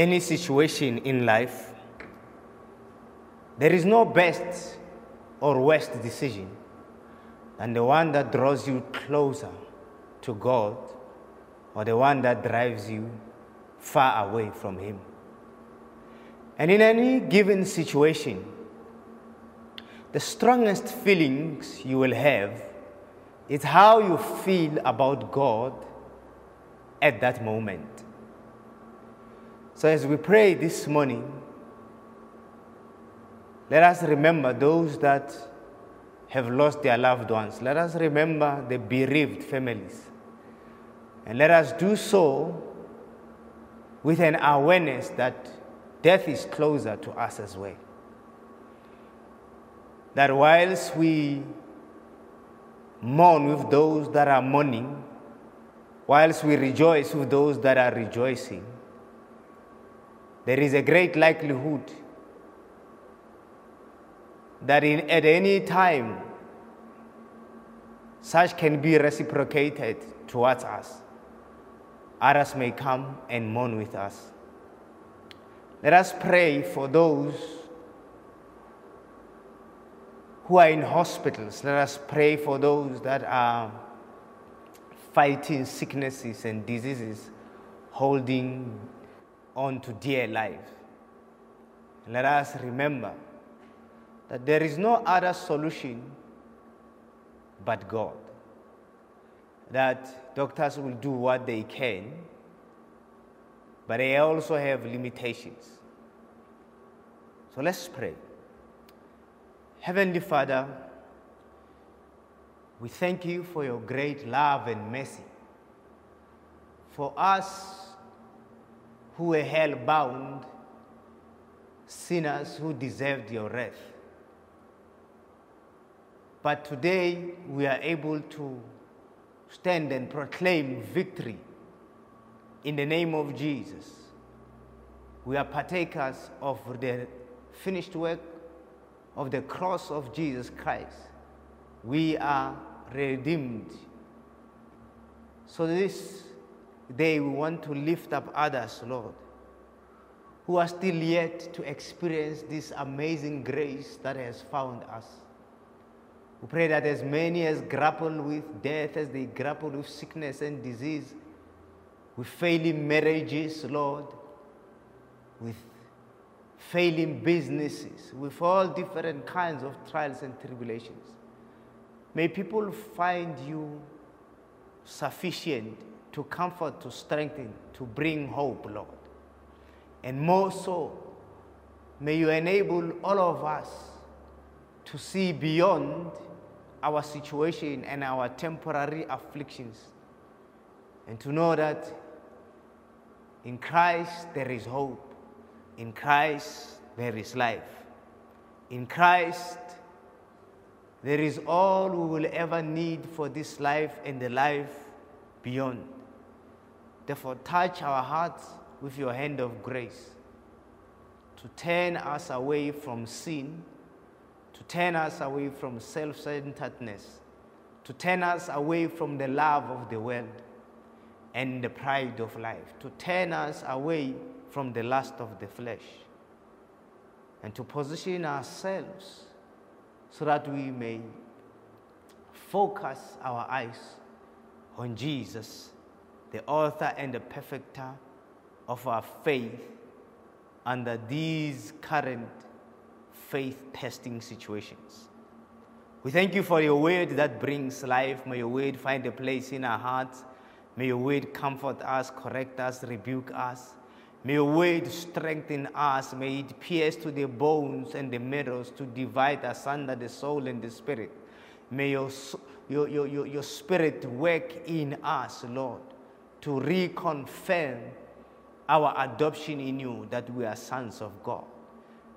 any situation in life, there is no best or worst decision than the one that draws you closer to God or the one that drives you far away from Him. And in any given situation, the strongest feelings you will have is how you feel about God at that moment. So, as we pray this morning, let us remember those that have lost their loved ones. Let us remember the bereaved families. And let us do so with an awareness that death is closer to us as well. That whilst we mourn with those that are mourning, whilst we rejoice with those that are rejoicing, there is a great likelihood that in, at any time such can be reciprocated towards us. Others may come and mourn with us. Let us pray for those who are in hospitals. Let us pray for those that are fighting sicknesses and diseases, holding on to dear life. Let us remember that there is no other solution but God. That doctors will do what they can, but they also have limitations. So let's pray. Heavenly Father, we thank you for your great love and mercy. For us who were hell bound, sinners who deserved your wrath. But today we are able to stand and proclaim victory in the name of Jesus. We are partakers of the finished work of the cross of Jesus Christ. We are redeemed. So this we want to lift up others, Lord, who are still yet to experience this amazing grace that has found us. We pray that as many as grapple with death, as they grapple with sickness and disease, with failing marriages, Lord, with failing businesses, with all different kinds of trials and tribulations. May people find you sufficient to comfort, to strengthen, to bring hope, Lord. And more so, may you enable all of us to see beyond our situation and our temporary afflictions and to know that in Christ there is hope. In Christ there is life. In Christ there is all we will ever need for this life and the life beyond. Therefore, touch our hearts with your hand of grace to turn us away from sin, to turn us away from self centeredness, to turn us away from the love of the world and the pride of life, to turn us away from the lust of the flesh, and to position ourselves so that we may focus our eyes on Jesus, the author and the perfecter of our faith under these current faith testing situations. We thank you for your word that brings life. May your word find a place in our hearts. May your word comfort us, correct us, rebuke us. May your word strengthen us. May it pierce to the bones and the marrows to divide us under the soul and the spirit. May your, your, your, your spirit work in us, Lord, to reconfirm our adoption in you that we are sons of God.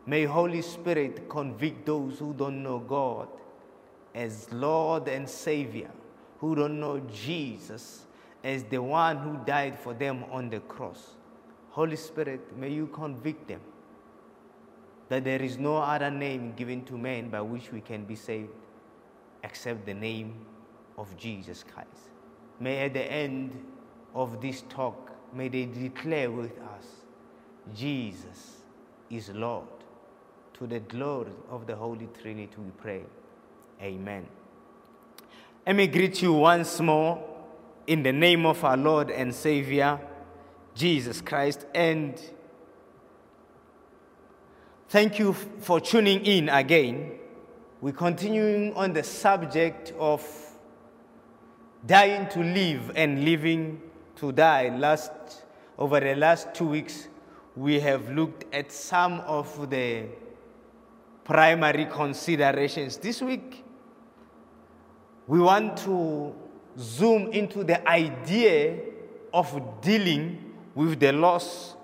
May Holy Spirit convict those who don't know God as Lord and Savior, who don't know Jesus as the one who died for them on the cross. Holy Spirit, may you convict them that there is no other name given to men by which we can be saved except the name of Jesus Christ. May at the end of this talk, may they declare with us Jesus is Lord. To the glory of the Holy Trinity, we pray. Amen. Let me greet you once more in the name of our Lord and Savior, Jesus Christ. And thank you for tuning in again. We're continuing on the subject of dying to live and living to die. Last, over the last two weeks, we have looked at some of the primary considerations. This week, we want to zoom into the idea of dealing with the loss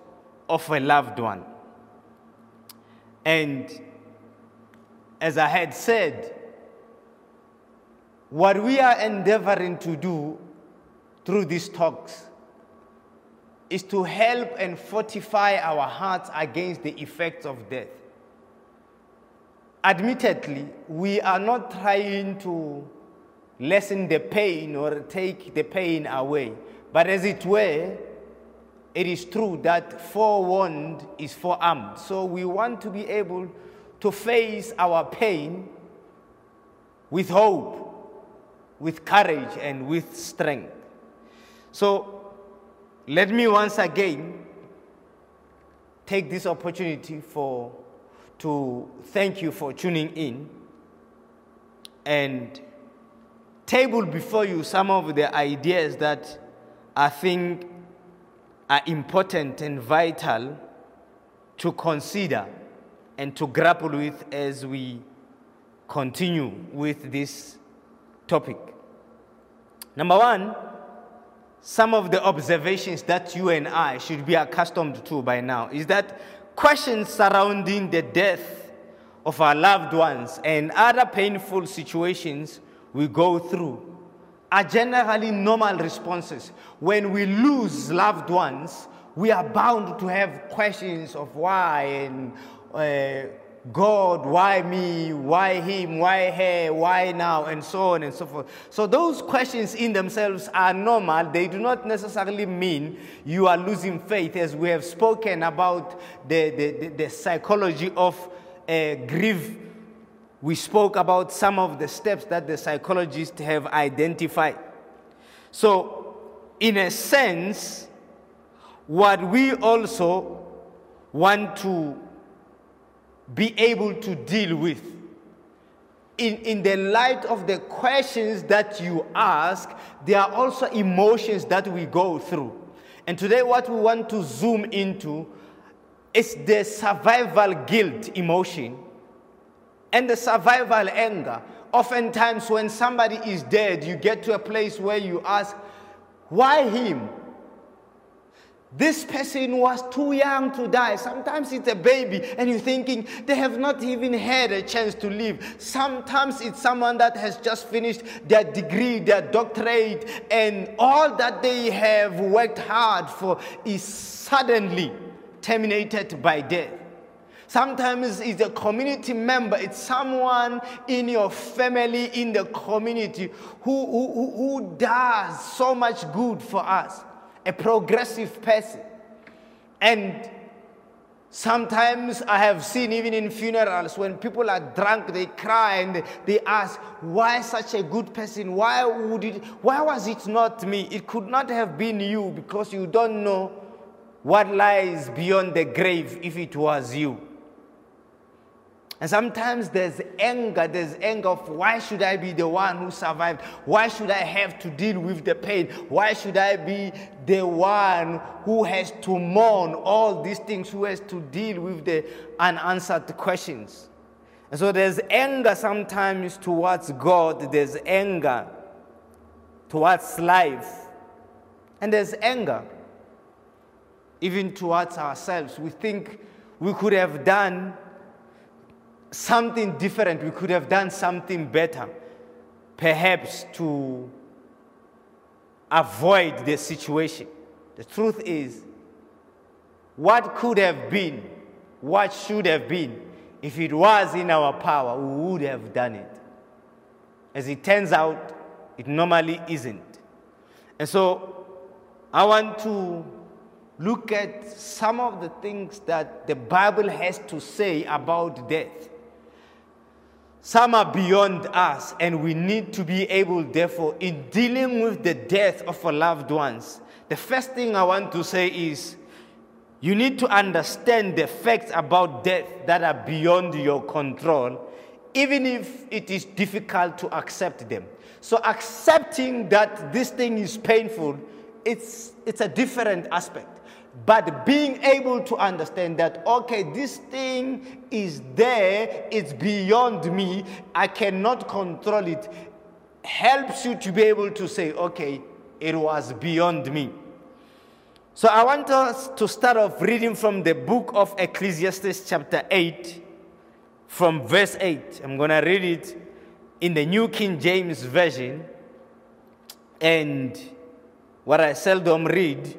of a loved one. And as I had said, what we are endeavoring to do through these talks is to help and fortify our hearts against the effects of death. Admittedly, we are not trying to lessen the pain or take the pain away, but as it were, it is true that forewarned is forearmed. So we want to be able to face our pain with hope, with courage, and with strength. So let me once again take this opportunity for to thank you for tuning in and table before you some of the ideas that I think are important and vital to consider and to grapple with as we continue with this topic. Number one, some of the observations that you and I should be accustomed to by now is that questions surrounding the death of our loved ones and other painful situations we go through are generally normal responses. When we lose loved ones, we are bound to have questions of why and uh, God, why me, why him, why her, why now, and so on and so forth. So, those questions in themselves are normal. They do not necessarily mean you are losing faith, as we have spoken about the, the, the, the psychology of uh, grief. We spoke about some of the steps that the psychologists have identified. So, in a sense, what we also want to be able to deal with. In, in the light of the questions that you ask, there are also emotions that we go through. And today, what we want to zoom into is the survival guilt emotion and the survival anger. Oftentimes, when somebody is dead, you get to a place where you ask, Why him? This person was too young to die. Sometimes it's a baby, and you're thinking they have not even had a chance to live. Sometimes it's someone that has just finished their degree, their doctorate, and all that they have worked hard for is suddenly terminated by death. Sometimes it's a community member, it's someone in your family, in the community who, who, who does so much good for us a progressive person. And sometimes I have seen, even in funerals, when people are drunk, they cry and they ask, Why such a good person? Why, would it, why was it not me? It could not have been you because you don't know what lies beyond the grave if it was you. And sometimes there's anger, there's anger of why should I be the one who survived? Why should I have to deal with the pain? Why should I be the one who has to mourn all these things, who has to deal with the unanswered questions? And so there's anger sometimes towards God, there's anger towards life, and there's anger even towards ourselves. We think we could have done something different. We could have done something better, perhaps to avoid the situation. The truth is, what could have been, what should have been, if it was in our power, we would have done it. As it turns out, it normally isn't. And so I want to look at some of the things that the Bible has to say about death. Some are beyond us, and we need to be able, therefore, in dealing with the death of our loved ones. The first thing I want to say is you need to understand the facts about death that are beyond your control, even if it is difficult to accept them. So, accepting that this thing is painful, it's, it's a different aspect. But being able to understand that, okay, this thing is there, it's beyond me, I cannot control it, helps you to be able to say, okay, it was beyond me. So I want us to start off reading from the book of Ecclesiastes, chapter 8, from verse 8. I'm going to read it in the New King James Version. And what I seldom read,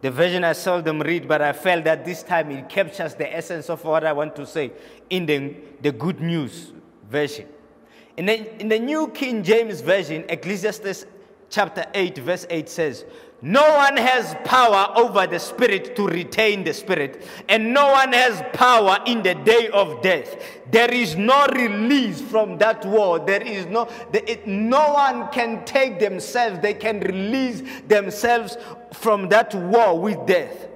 the version I seldom read, but I felt that this time it captures the essence of what I want to say in the, the Good News Version. In the, in the New King James Version, Ecclesiastes chapter 8, verse 8 says, no one has power over the spirit to retain the spirit, and no one has power in the day of death. There is no release from that war. There is no, the, it, no one can take themselves, they can release themselves from that war with death.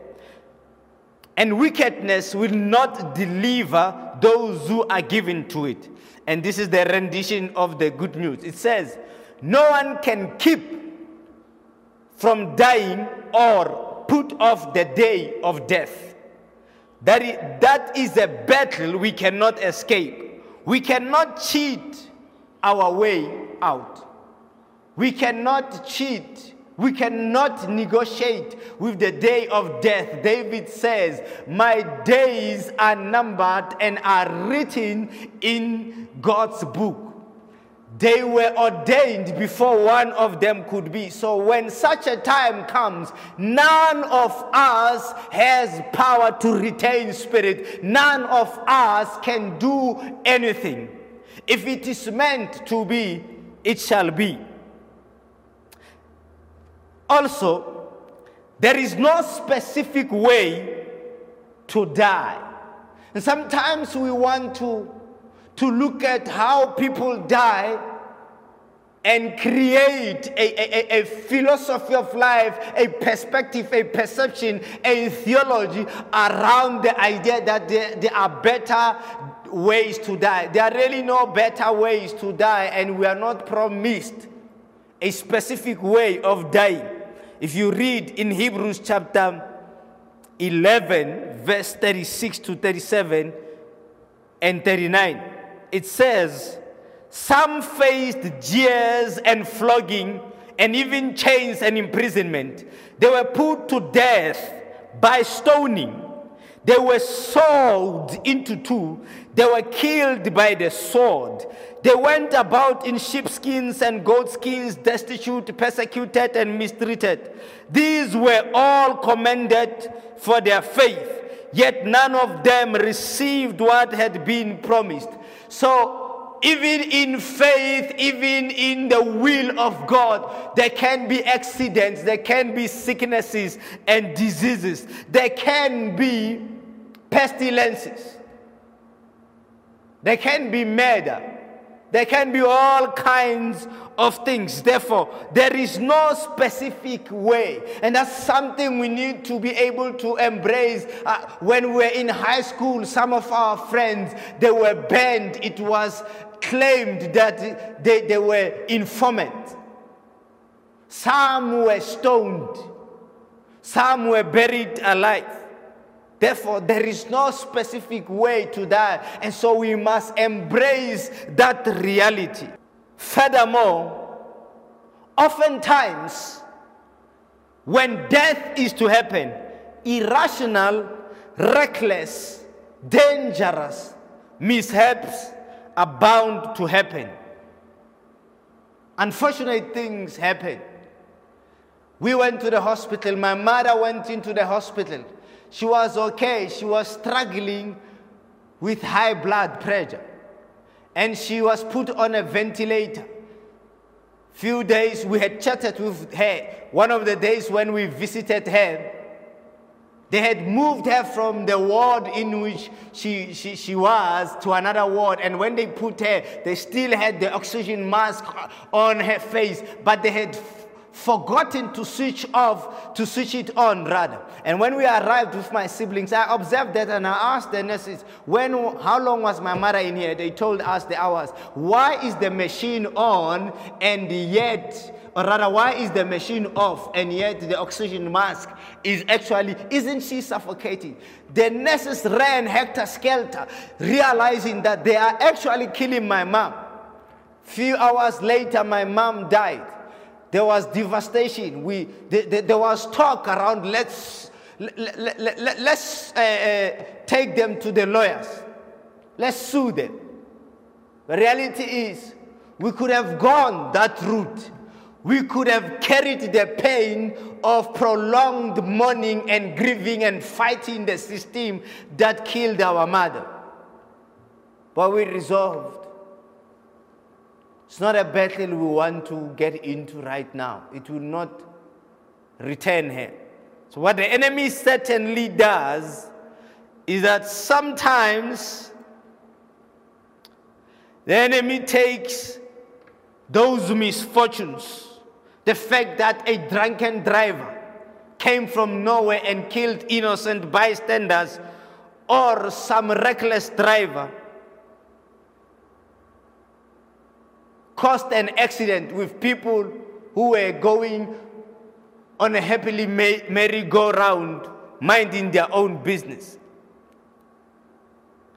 And wickedness will not deliver those who are given to it. And this is the rendition of the good news. It says, No one can keep from dying or put off the day of death. That is, that is a battle we cannot escape. We cannot cheat our way out. We cannot cheat. We cannot negotiate with the day of death. David says, My days are numbered and are written in God's book. They were ordained before one of them could be. So when such a time comes, none of us has power to retain spirit. None of us can do anything. If it is meant to be, it shall be. Also, there is no specific way to die. And sometimes we want to to look at how people die and create a, a, a, philosophy of life, a perspective, a perception, a theology around the idea that there, there are better ways to die. There are really no better ways to die, and we are not promised a specific way of dying. If you read in Hebrews chapter 11, verse 36 to 37 and 39, it says, Some faced jeers and flogging and even chains and imprisonment. They were put to death by stoning. They were sawed into two. They were killed by the sword. They went about in sheepskins and goatskins, destitute, persecuted, and mistreated. These were all commended for their faith, yet none of them received what had been promised. So, even in faith, even in the will of God, there can be accidents, there can be sicknesses and diseases, there can be pestilences, there can be murder, there can be all kinds of things. Therefore, there is no specific way. And that's something we need to be able to embrace. Uh, when we were in high school, some of our friends, they were banned. It was claimed that they, they were informants. Some were stoned. Some were buried alive. Therefore, there is no specific way to die. And so we must embrace that reality. Furthermore, oftentimes, when death is to happen, irrational, reckless, dangerous mishaps are bound to happen. Unfortunate things happen. We went to the hospital. My mother went into the hospital. She was okay. She was struggling with high blood pressure. And she was put on a ventilator. Few days we had chatted with her. One of the days when we visited her, They had moved her from the ward in which she, she, she was to another ward. And when they put her, they still had the oxygen mask on her face, but they had forgotten to switch off, to switch it on rather. And when we arrived with my siblings, I observed that and I asked the nurses, when, how long was my mother in here? They told us the hours. Why is the machine on and yet, or rather, why is the machine off and yet the oxygen mask is actually, isn't she suffocating? The nurses ran hector skelter, realizing that they are actually killing my mom. Few hours later, my mom died. There was devastation. We, the, the, there was talk around let's, let, let, let, let's uh, uh, take them to the lawyers. Let's sue them. The reality is, we could have gone that route. We could have carried the pain of prolonged mourning and grieving and fighting the system that killed our mother. But we resolved it's not a battle we want to get into right now. It will not return here. So, what the enemy certainly does is that sometimes the enemy takes those misfortunes, the fact that a drunken driver came from nowhere and killed innocent bystanders, or some reckless driver caused an accident with people who were going on a happily merry-go-round, minding their own business.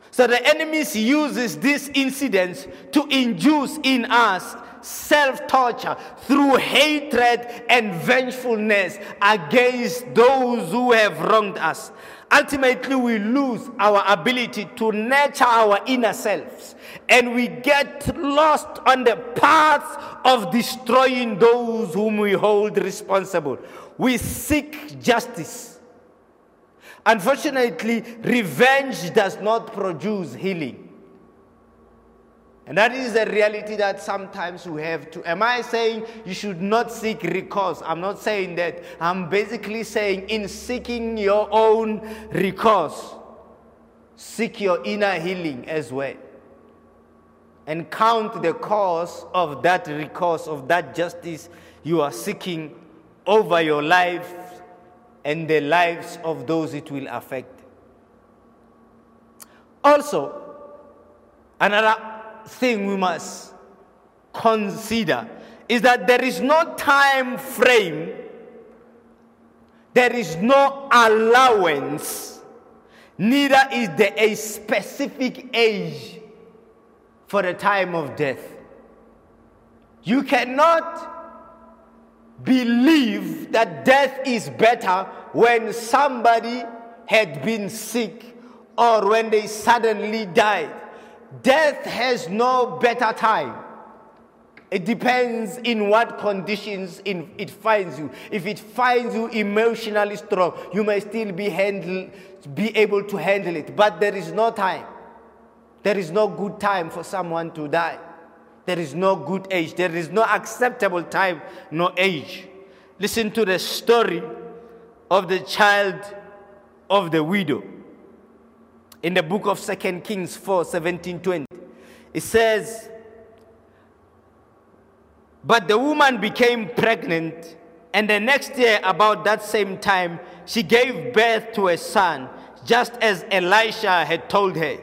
So the enemy uses these incidents to induce in us self torture through hatred and vengefulness against those who have wronged us. Ultimately, we lose our ability to nurture our inner selves and we get lost on the path of destroying those whom we hold responsible. We seek justice. Unfortunately, revenge does not produce healing. And that is a reality that sometimes we have to. Am I saying you should not seek recourse? I'm not saying that. I'm basically saying in seeking your own recourse, seek your inner healing as well. And count the cost of that recourse, of that justice you are seeking over your life and the lives of those it will affect. Also, another thing we must consider is that there is no time frame, there is no allowance, neither is there a specific age for the time of death. You cannot believe that death is better when somebody had been sick or when they suddenly died. Death has no better time. It depends in what conditions in, it finds you. If it finds you emotionally strong, you may still be, handle, be able to handle it. But there is no time. There is no good time for someone to die. There is no good age. There is no acceptable time, no age. Listen to the story of the child of the widow in the book of Second Kings 4 17 20. It says, But the woman became pregnant, and the next year, about that same time, she gave birth to a son, just as Elisha had told her.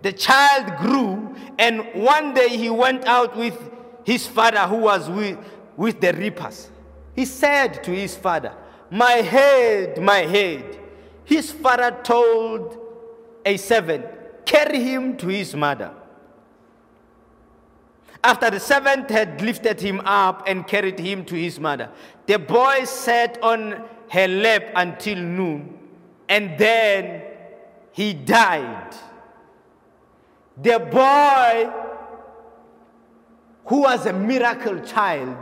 The child grew, and one day he went out with his father, who was with, with the reapers. He said to his father, My head, my head. His father told a servant, carry him to his mother. After the servant had lifted him up and carried him to his mother, the boy sat on her lap until noon, and then he died. The boy, who was a miracle child,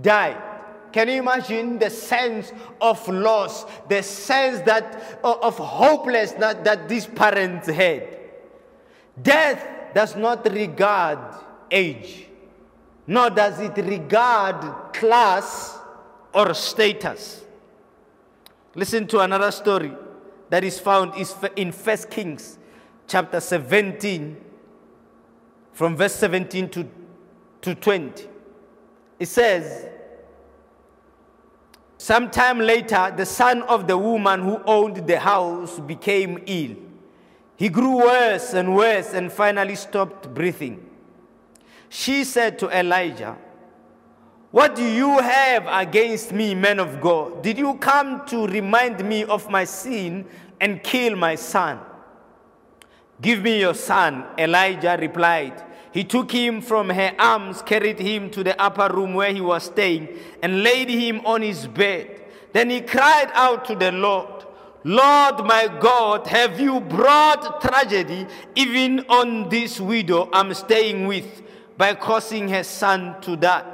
died. Can you imagine the sense of loss, the sense that of hopelessness that, these parents had? Death does not regard age, nor does it regard class or status. Listen to another story that is found in 1 Kings chapter 17, from verse 17 to, to 20. It says, Sometime later, the son of the woman who owned the house became ill. He grew worse and worse and finally stopped breathing. She said to Elijah, What do you have against me, man of God? Did you come to remind me of my sin and kill my son? Give me your son, Elijah replied. He took him from her arms, carried him to the upper room where he was staying, and laid him on his bed. Then he cried out to the Lord, Lord my God, have you brought tragedy even on this widow I'm staying with by causing her son to die?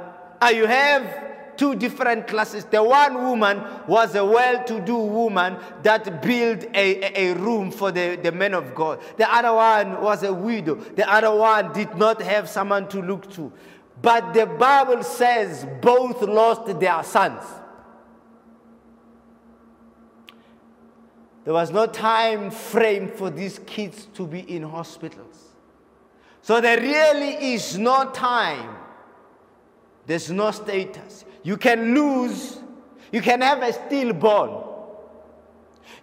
Ah, you have two different classes. The one woman was a well to do woman that built a, a, room for the, the men of God. The other one was a widow. The other one did not have someone to look to. But the Bible says both lost their sons. There was no time frame for these kids to be in hospitals. So there really is no time. There's no status. You can lose, you can have a stillborn,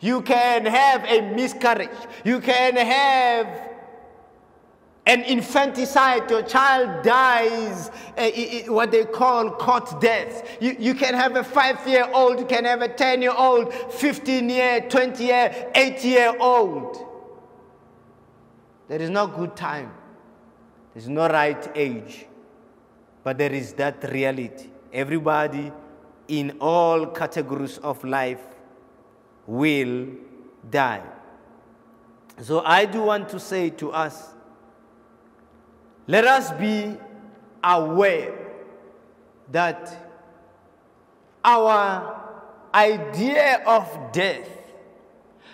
you can have a miscarriage, you can have an infanticide, your child dies, what they call cot death. You, you can have a five year old, you can have a 10 year old, 15 year, 20 year, 8 year old. There is no good time, there's no right age, but there is that reality. Everybody in all categories of life will die. So I do want to say to us let us be aware that our idea of death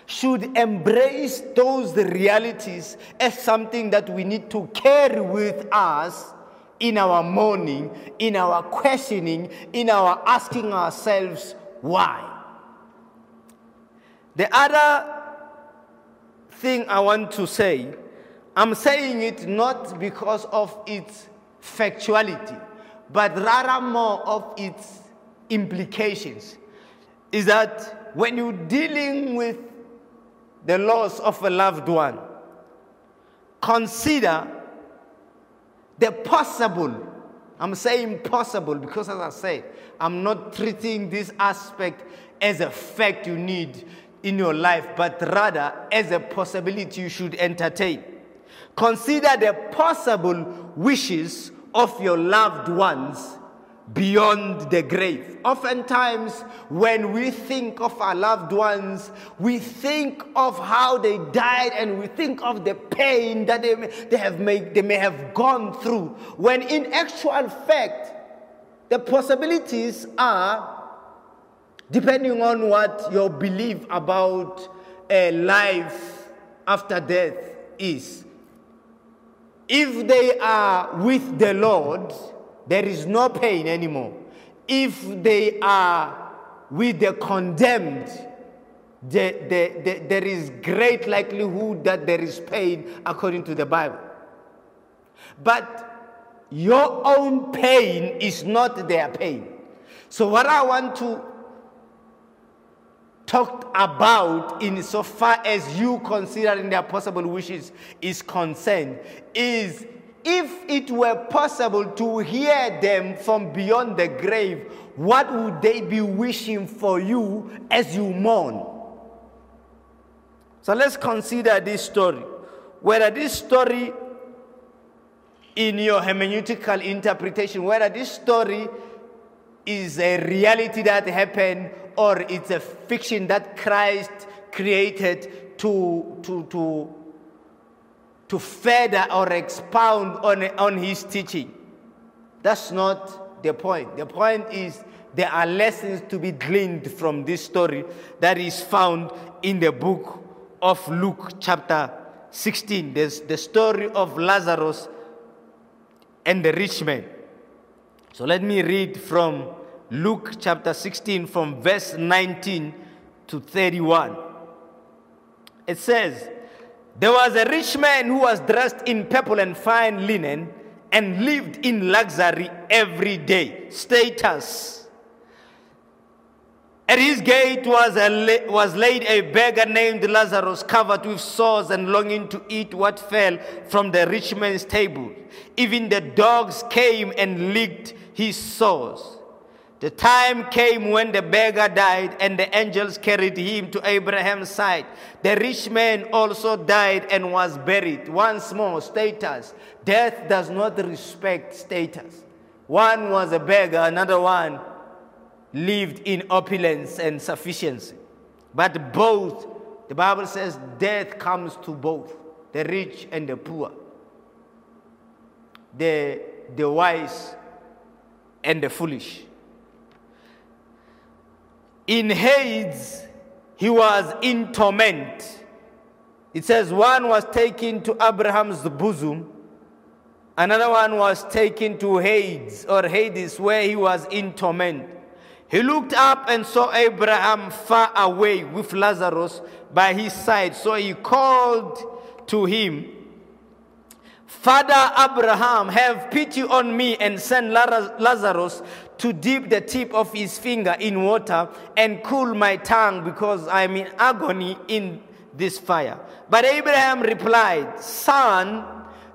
should embrace those realities as something that we need to carry with us in our mourning, in our questioning, in our asking ourselves why. The other thing I want to say, I'm saying it not because of its factuality, but rather more of its implications. Is that when you're dealing with the loss of a loved one, consider the possible, I'm saying possible because, as I said, I'm not treating this aspect as a fact you need in your life, but rather as a possibility you should entertain. Consider the possible wishes of your loved ones beyond the grave. Oftentimes, when we think of our loved ones, we think of how they died and we think of the pain that they may, they have made, they may have gone through. When in actual fact, the possibilities are, depending on what your belief about a life after death is. If they are with the Lord, there is no pain anymore. If they are with the condemned, the, the, the, there is great likelihood that there is pain according to the Bible. But your own pain is not their pain. So, what I want to talk about in so far as you considering their possible wishes is concerned is if it were possible to hear them from beyond the grave, what would they be wishing for you as you mourn? So let's consider this story. Whether this story, in your hermeneutical interpretation, whether this story is a reality that happened or it's a fiction that Christ created to, to, to to further or expound on, on his teaching. That's not the point. The point is there are lessons to be gleaned from this story that is found in the book of Luke, chapter 16. There's the story of Lazarus and the rich man. So let me read from Luke chapter 16, from verse 19 to 31. It says, There was a rich man who was dressed in purple and fine linen and lived in luxury every day. Status. At his gate was, a, was laid a beggar named Lazarus, covered with sores and longing to eat what fell from the rich man's table. Even the dogs came and licked his sores. The time came when the beggar died, and the angels carried him to Abraham's side. The rich man also died and was buried. Once more, status. Death does not respect status. One was a beggar, another one lived in opulence and sufficiency. But both, the Bible says, death comes to both the rich and the poor, the, the wise and the foolish. In Hades, he was in torment. It says one was taken to Abraham's bosom, another one was taken to Hades or Hades, where he was in torment. He looked up and saw Abraham far away with Lazarus by his side. So he called to him, Father Abraham, have pity on me and send Lazarus to dip the tip of his finger in water and cool my tongue because I am in agony in this fire. But Abraham replied, Son,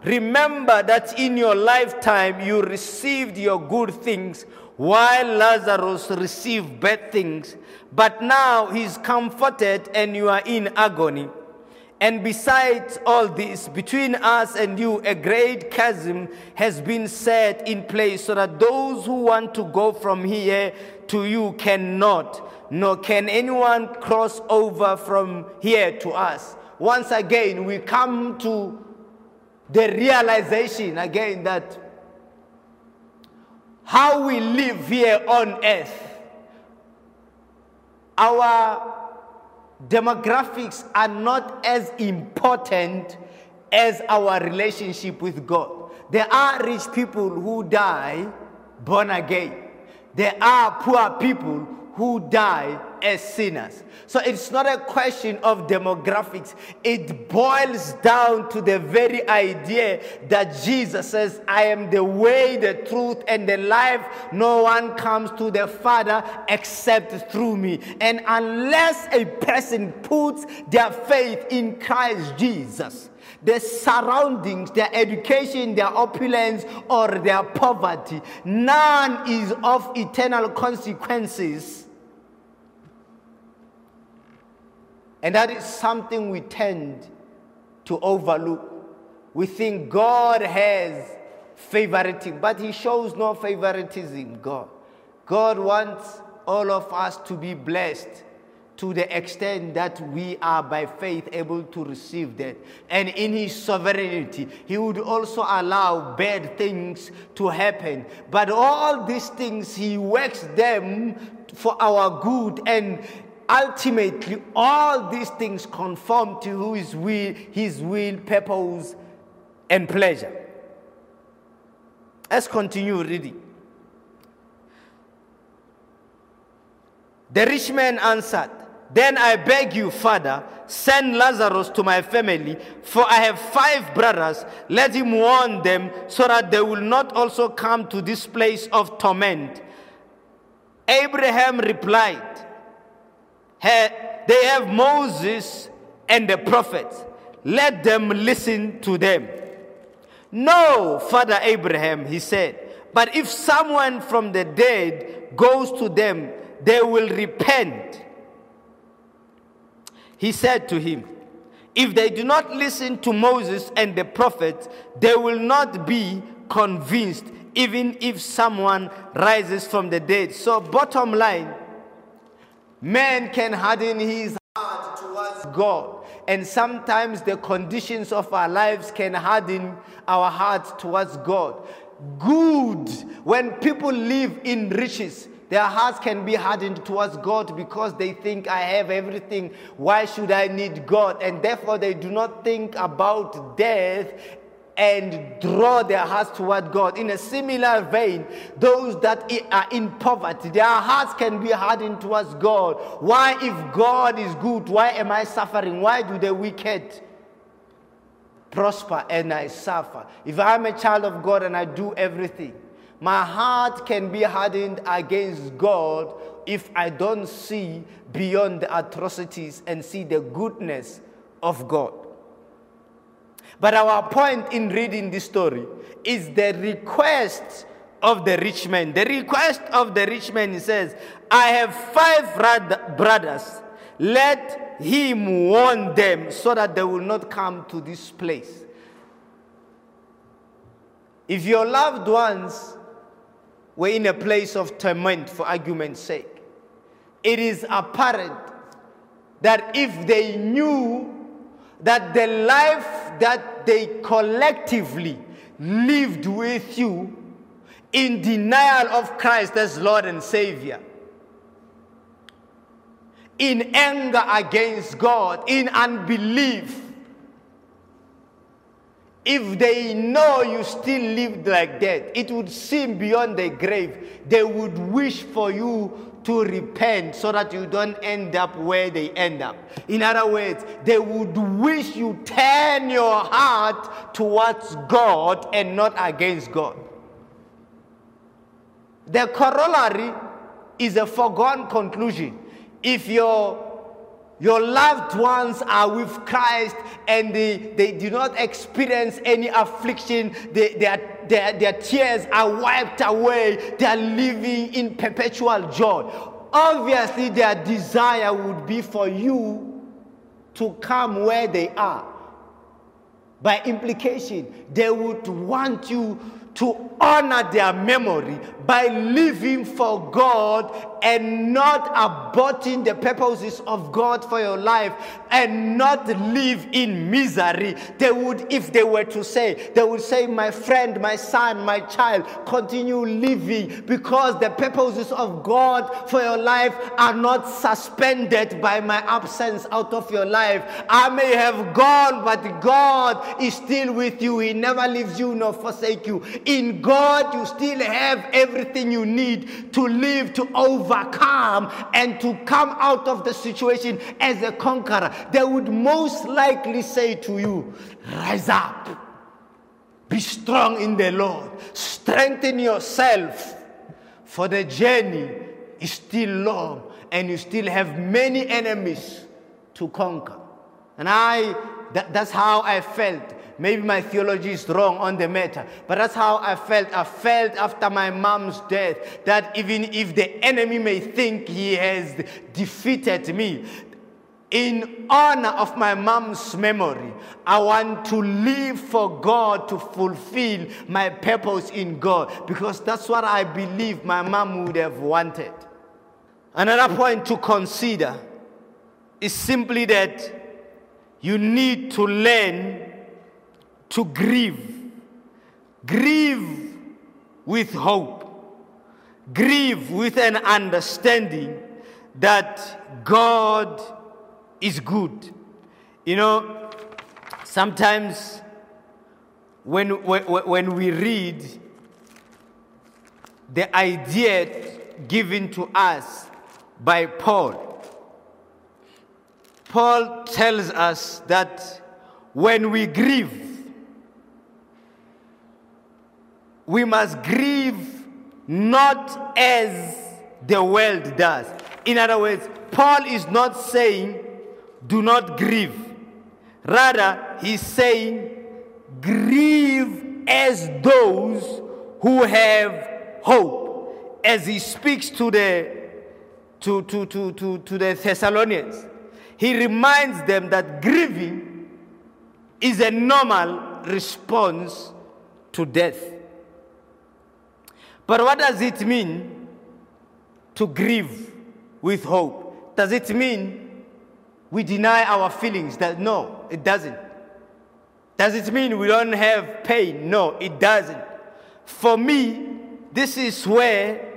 remember that in your lifetime you received your good things while Lazarus received bad things, but now he's comforted and you are in agony. And besides all this, between us and you, a great chasm has been set in place so that those who want to go from here to you cannot, nor can anyone cross over from here to us. Once again, we come to the realization again that how we live here on earth, our demographics are not as important as our relationship with God. There are rich people who die born again. There are poor people who die as sinners. So it's not a question of demographics. It boils down to the very idea that Jesus says, I am the way, the truth, and the life. No one comes to the Father except through me. And unless a person puts their faith in Christ Jesus, their surroundings, their education, their opulence, or their poverty, none is of eternal consequences And that is something we tend to overlook. We think God has favoritism, but He shows no favoritism, God. God wants all of us to be blessed to the extent that we are by faith able to receive that. And in His sovereignty, He would also allow bad things to happen. But all these things, He works them for our good and ultimately all these things conform to who is will, his will, purpose, and pleasure. Let's continue reading. The rich man answered, Then I beg you, Father, send Lazarus to my family, for I have five brothers. Let him warn them so that they will not also come to this place of torment. Abraham replied, they have Moses and the prophets. Let them listen to them. No, Father Abraham, he said, but if someone from the dead goes to them, they will repent. He said to him, If they do not listen to Moses and the prophets, they will not be convinced, even if someone rises from the dead. So, bottom line, Man can harden his heart towards God. And sometimes the conditions of our lives can harden our hearts towards God. Good. When people live in riches, their hearts can be hardened towards God because they think, I have everything. Why should I need God? And therefore, they do not think about death and draw their hearts toward God. In a similar vein, those that are in poverty, their hearts can be hardened towards God. Why, if God is good, why am I suffering? Why do the wicked prosper and I suffer? If I'm a child of God and I do everything, my heart can be hardened against God if I don't see beyond the atrocities and see the goodness of God. But our point in reading this story is the request of the rich man. The request of the rich man he says, I have five brothers. Let him warn them so that they will not come to this place. If your loved ones were in a place of torment for argument's sake, it is apparent that if they knew that the life that they collectively lived with you in denial of Christ as Lord and Savior, in anger against God, in unbelief, if they know you still lived like that, it would seem beyond the grave. They would wish for you to repent so that you don't end up where they end up. In other words, they would wish you turn your heart towards God and not against God. The corollary is a foregone conclusion. If your your loved ones are with Christ and they, they do not experience any affliction. They, their, their, their tears are wiped away. They are living in perpetual joy. Obviously, their desire would be for you to come where they are. By implication, they would want you to honor their memory by living for God and not aborting the purposes of God for your life and not live in misery. They would, if they were to say, they would say, My friend, my son, my child, continue living because the purposes of God for your life are not suspended by my absence out of your life. I may have gone, but God is still with you. He never leaves you nor forsake you. In God, you still have everything you need to live, to overcome, and to come out of the situation as a conqueror. They would most likely say to you, Rise up, be strong in the Lord, strengthen yourself, for the journey is still long, and you still have many enemies to conquer. And I, that, that's how I felt Maybe my theology is wrong on the matter, but that's how I felt. I felt after my mom's death that even if the enemy may think he has defeated me, in honor of my mom's memory, I want to live for God to fulfill my purpose in God because that's what I believe my mom would have wanted. Another point to consider is simply that you need to learn to grieve. Grieve with hope. Grieve with an understanding that God is good. You know, sometimes when, when, when we read the idea given to us by Paul, Paul tells us that when we grieve, we must grieve not as the world does. In other words, Paul is not saying, do not grieve. Rather, he's saying, grieve as those who have hope. As he speaks to the, to, to, to, to, to the Thessalonians, he reminds them that grieving is a normal response to death. But what does it mean to grieve with hope? Does it mean we deny our feelings? That no, it doesn't. Does it mean we don't have pain? No, it doesn't. For me, this is where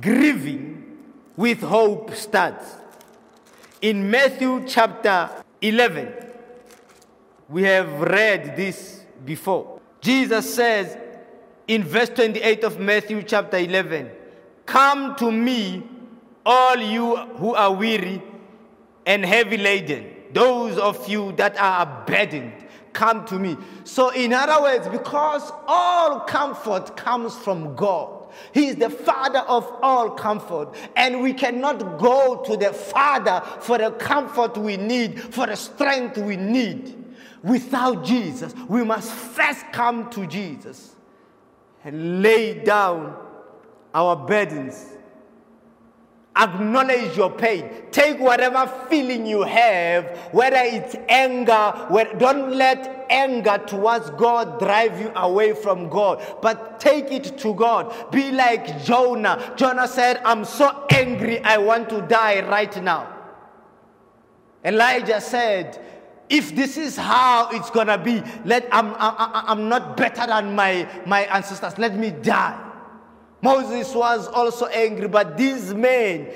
grieving with hope starts. In Matthew chapter 11, we have read this before. Jesus says in verse 28 of Matthew chapter 11, Come to me, all you who are weary and heavy laden, those of you that are burdened, come to me. So, in other words, because all comfort comes from God, he is the Father of all comfort. And we cannot go to the Father for the comfort we need, for the strength we need without Jesus. We must first come to Jesus and lay down our burdens. Acknowledge your pain. Take whatever feeling you have, whether it's anger, don't let anger towards God drive you away from God, but take it to God. Be like Jonah. Jonah said, I'm so angry, I want to die right now. Elijah said, if this is how it's gonna be, let I'm, I'm, I'm not better than my, my ancestors. Let me die. Moses was also angry, but these men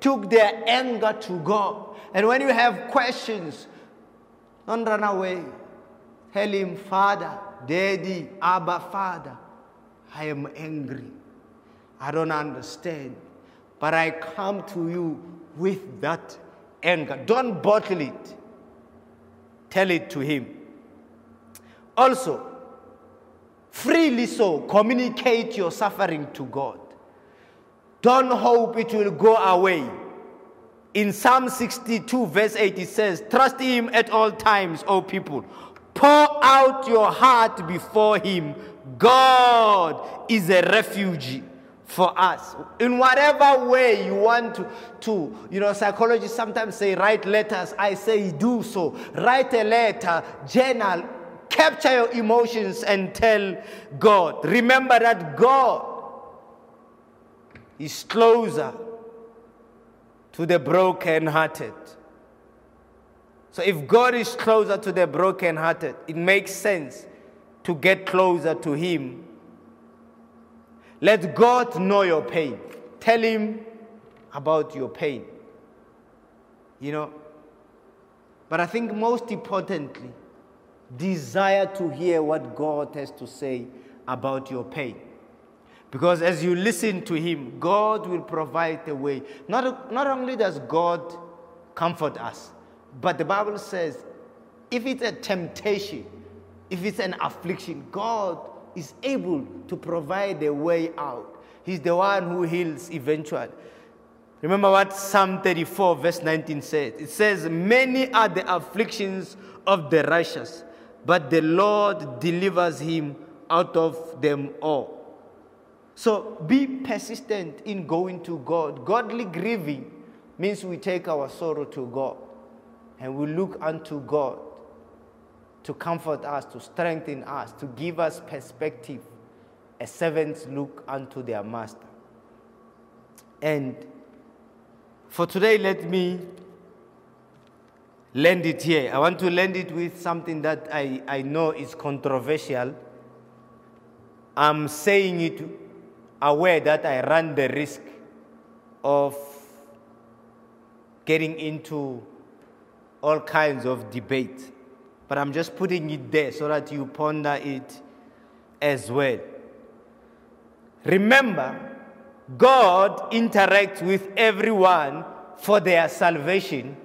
took their anger to God. And when you have questions, don't run away. Tell him, Father, Daddy, Abba, Father, I am angry. I don't understand. But I come to you with that anger. Don't bottle it. Tell it to him. Also, freely so, communicate your suffering to God. Don't hope it will go away. In Psalm 62, verse 8, it says, Trust him at all times, O people. Pour out your heart before him. God is a refuge for us. In whatever way you want to, to, you know, psychologists sometimes say write letters. I say do so. Write a letter, journal, capture your emotions and tell God. Remember that God is closer to the broken-hearted. So if God is closer to the broken-hearted, it makes sense to get closer to Him let God know your pain. Tell Him about your pain. You know? But I think most importantly, desire to hear what God has to say about your pain. Because as you listen to Him, God will provide a way. Not, not only does God comfort us, but the Bible says if it's a temptation, if it's an affliction, God is able to provide a way out. He's the one who heals eventually. Remember what Psalm 34, verse 19 says? It says, Many are the afflictions of the righteous, but the Lord delivers him out of them all. So be persistent in going to God. Godly grieving means we take our sorrow to God and we look unto God to comfort us, to strengthen us, to give us perspective as servants look unto their master. And for today, let me land it here. I want to land it with something that I, I know is controversial. I'm saying it aware that I run the risk of getting into all kinds of debate. But I'm just putting it there so that you ponder it as well. Remember, God interacts with everyone for their salvation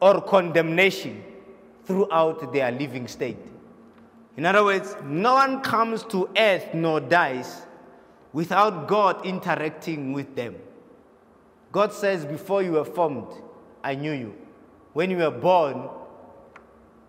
or condemnation throughout their living state. In other words, no one comes to earth nor dies without God interacting with them. God says, Before you were formed, I knew you. When you were born,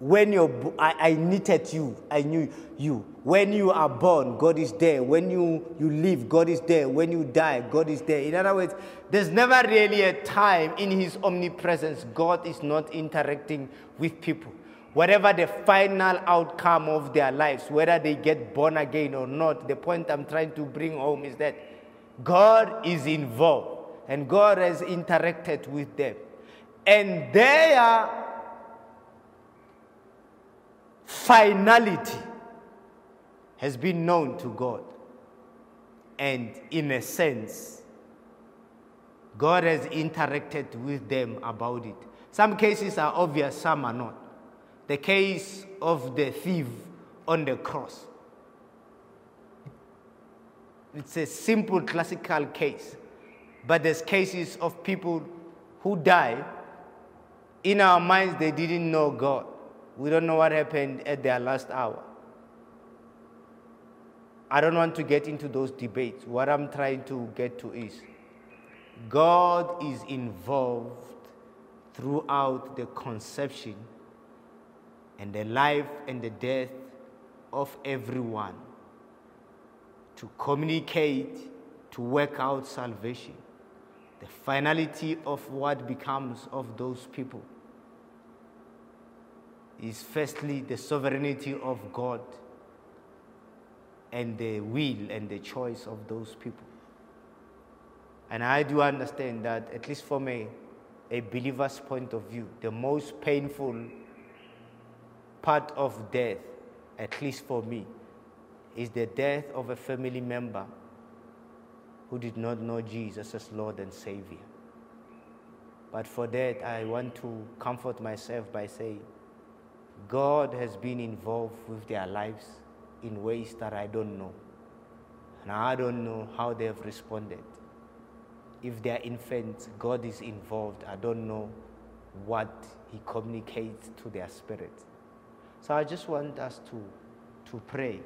when you're, I, I knitted you, I knew you. When you are born, God is there. When you, you live, God is there. When you die, God is there. In other words, there's never really a time in His omnipresence God is not interacting with people. Whatever the final outcome of their lives, whether they get born again or not, the point I'm trying to bring home is that God is involved and God has interacted with them. And they are finality has been known to God. And in a sense, God has interacted with them about it. Some cases are obvious, some are not. The case of the thief on the cross. It's a simple classical case, but there's cases of people who die. In our minds, they didn't know God. We don't know what happened at their last hour. I don't want to get into those debates. What I'm trying to get to is God is involved throughout the conception and the life and the death of everyone to communicate, to work out salvation, the finality of what becomes of those people is firstly the sovereignty of God and the will and the choice of those people. And I do understand that, at least from a, a believer's point of view, the most painful part of death, at least for me, is the death of a family member who did not know Jesus as Lord and Savior. But for that, I want to comfort myself by saying, God has been involved with their lives in ways that I don't know. And I don't know how they have responded. If they are infants, God is involved. I don't know what He communicates to their spirit. So I just want us to, to pray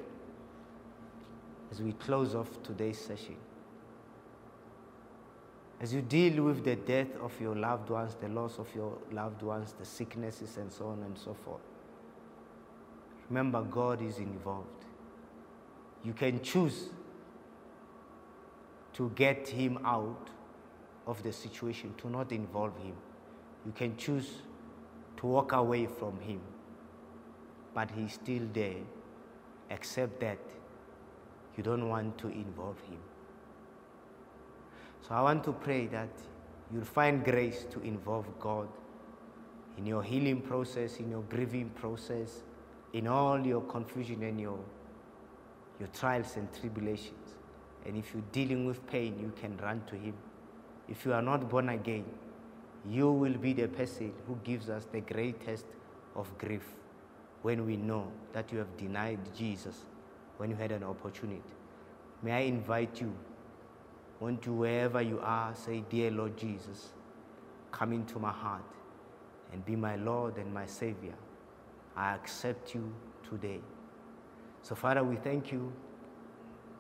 as we close off today's session. As you deal with the death of your loved ones, the loss of your loved ones, the sicknesses, and so on and so forth, remember God is involved. You can choose to get Him out of the situation, to not involve Him. You can choose to walk away from Him, but He's still there, except that you don't want to involve Him. So I want to pray that you'll find grace to involve God in your healing process, in your grieving process, in all your confusion and your, your trials and tribulations. And if you're dealing with pain, you can run to Him. If you are not born again, you will be the person who gives us the greatest of grief when we know that you have denied Jesus when you had an opportunity. May I invite you, want you wherever you are, say, Dear Lord Jesus, come into my heart and be my Lord and my Savior. I accept you today. So, Father, we thank you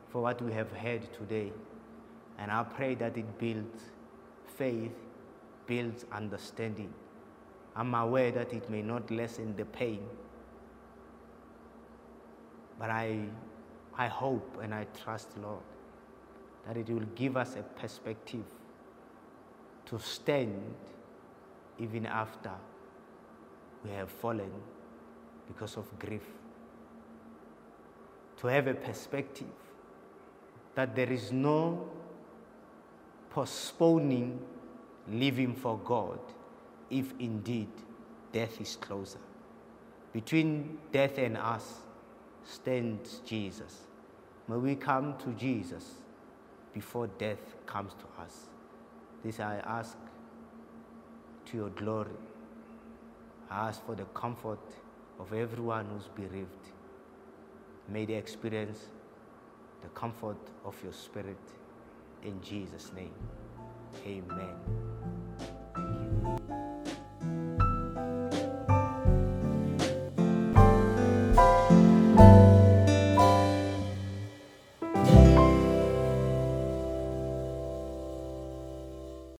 for what we have heard today. And I pray that it builds faith, builds understanding. I'm aware that it may not lessen the pain, but I, I hope and I trust, Lord, that it will give us a perspective to stand even after we have fallen because of grief. To have a perspective that there is no postponing living for God if indeed death is closer. Between death and us stands Jesus. May we come to Jesus before death comes to us. This I ask to your glory. I ask for the comfort of everyone who's bereaved. May they experience the comfort of your spirit in Jesus' name. Amen.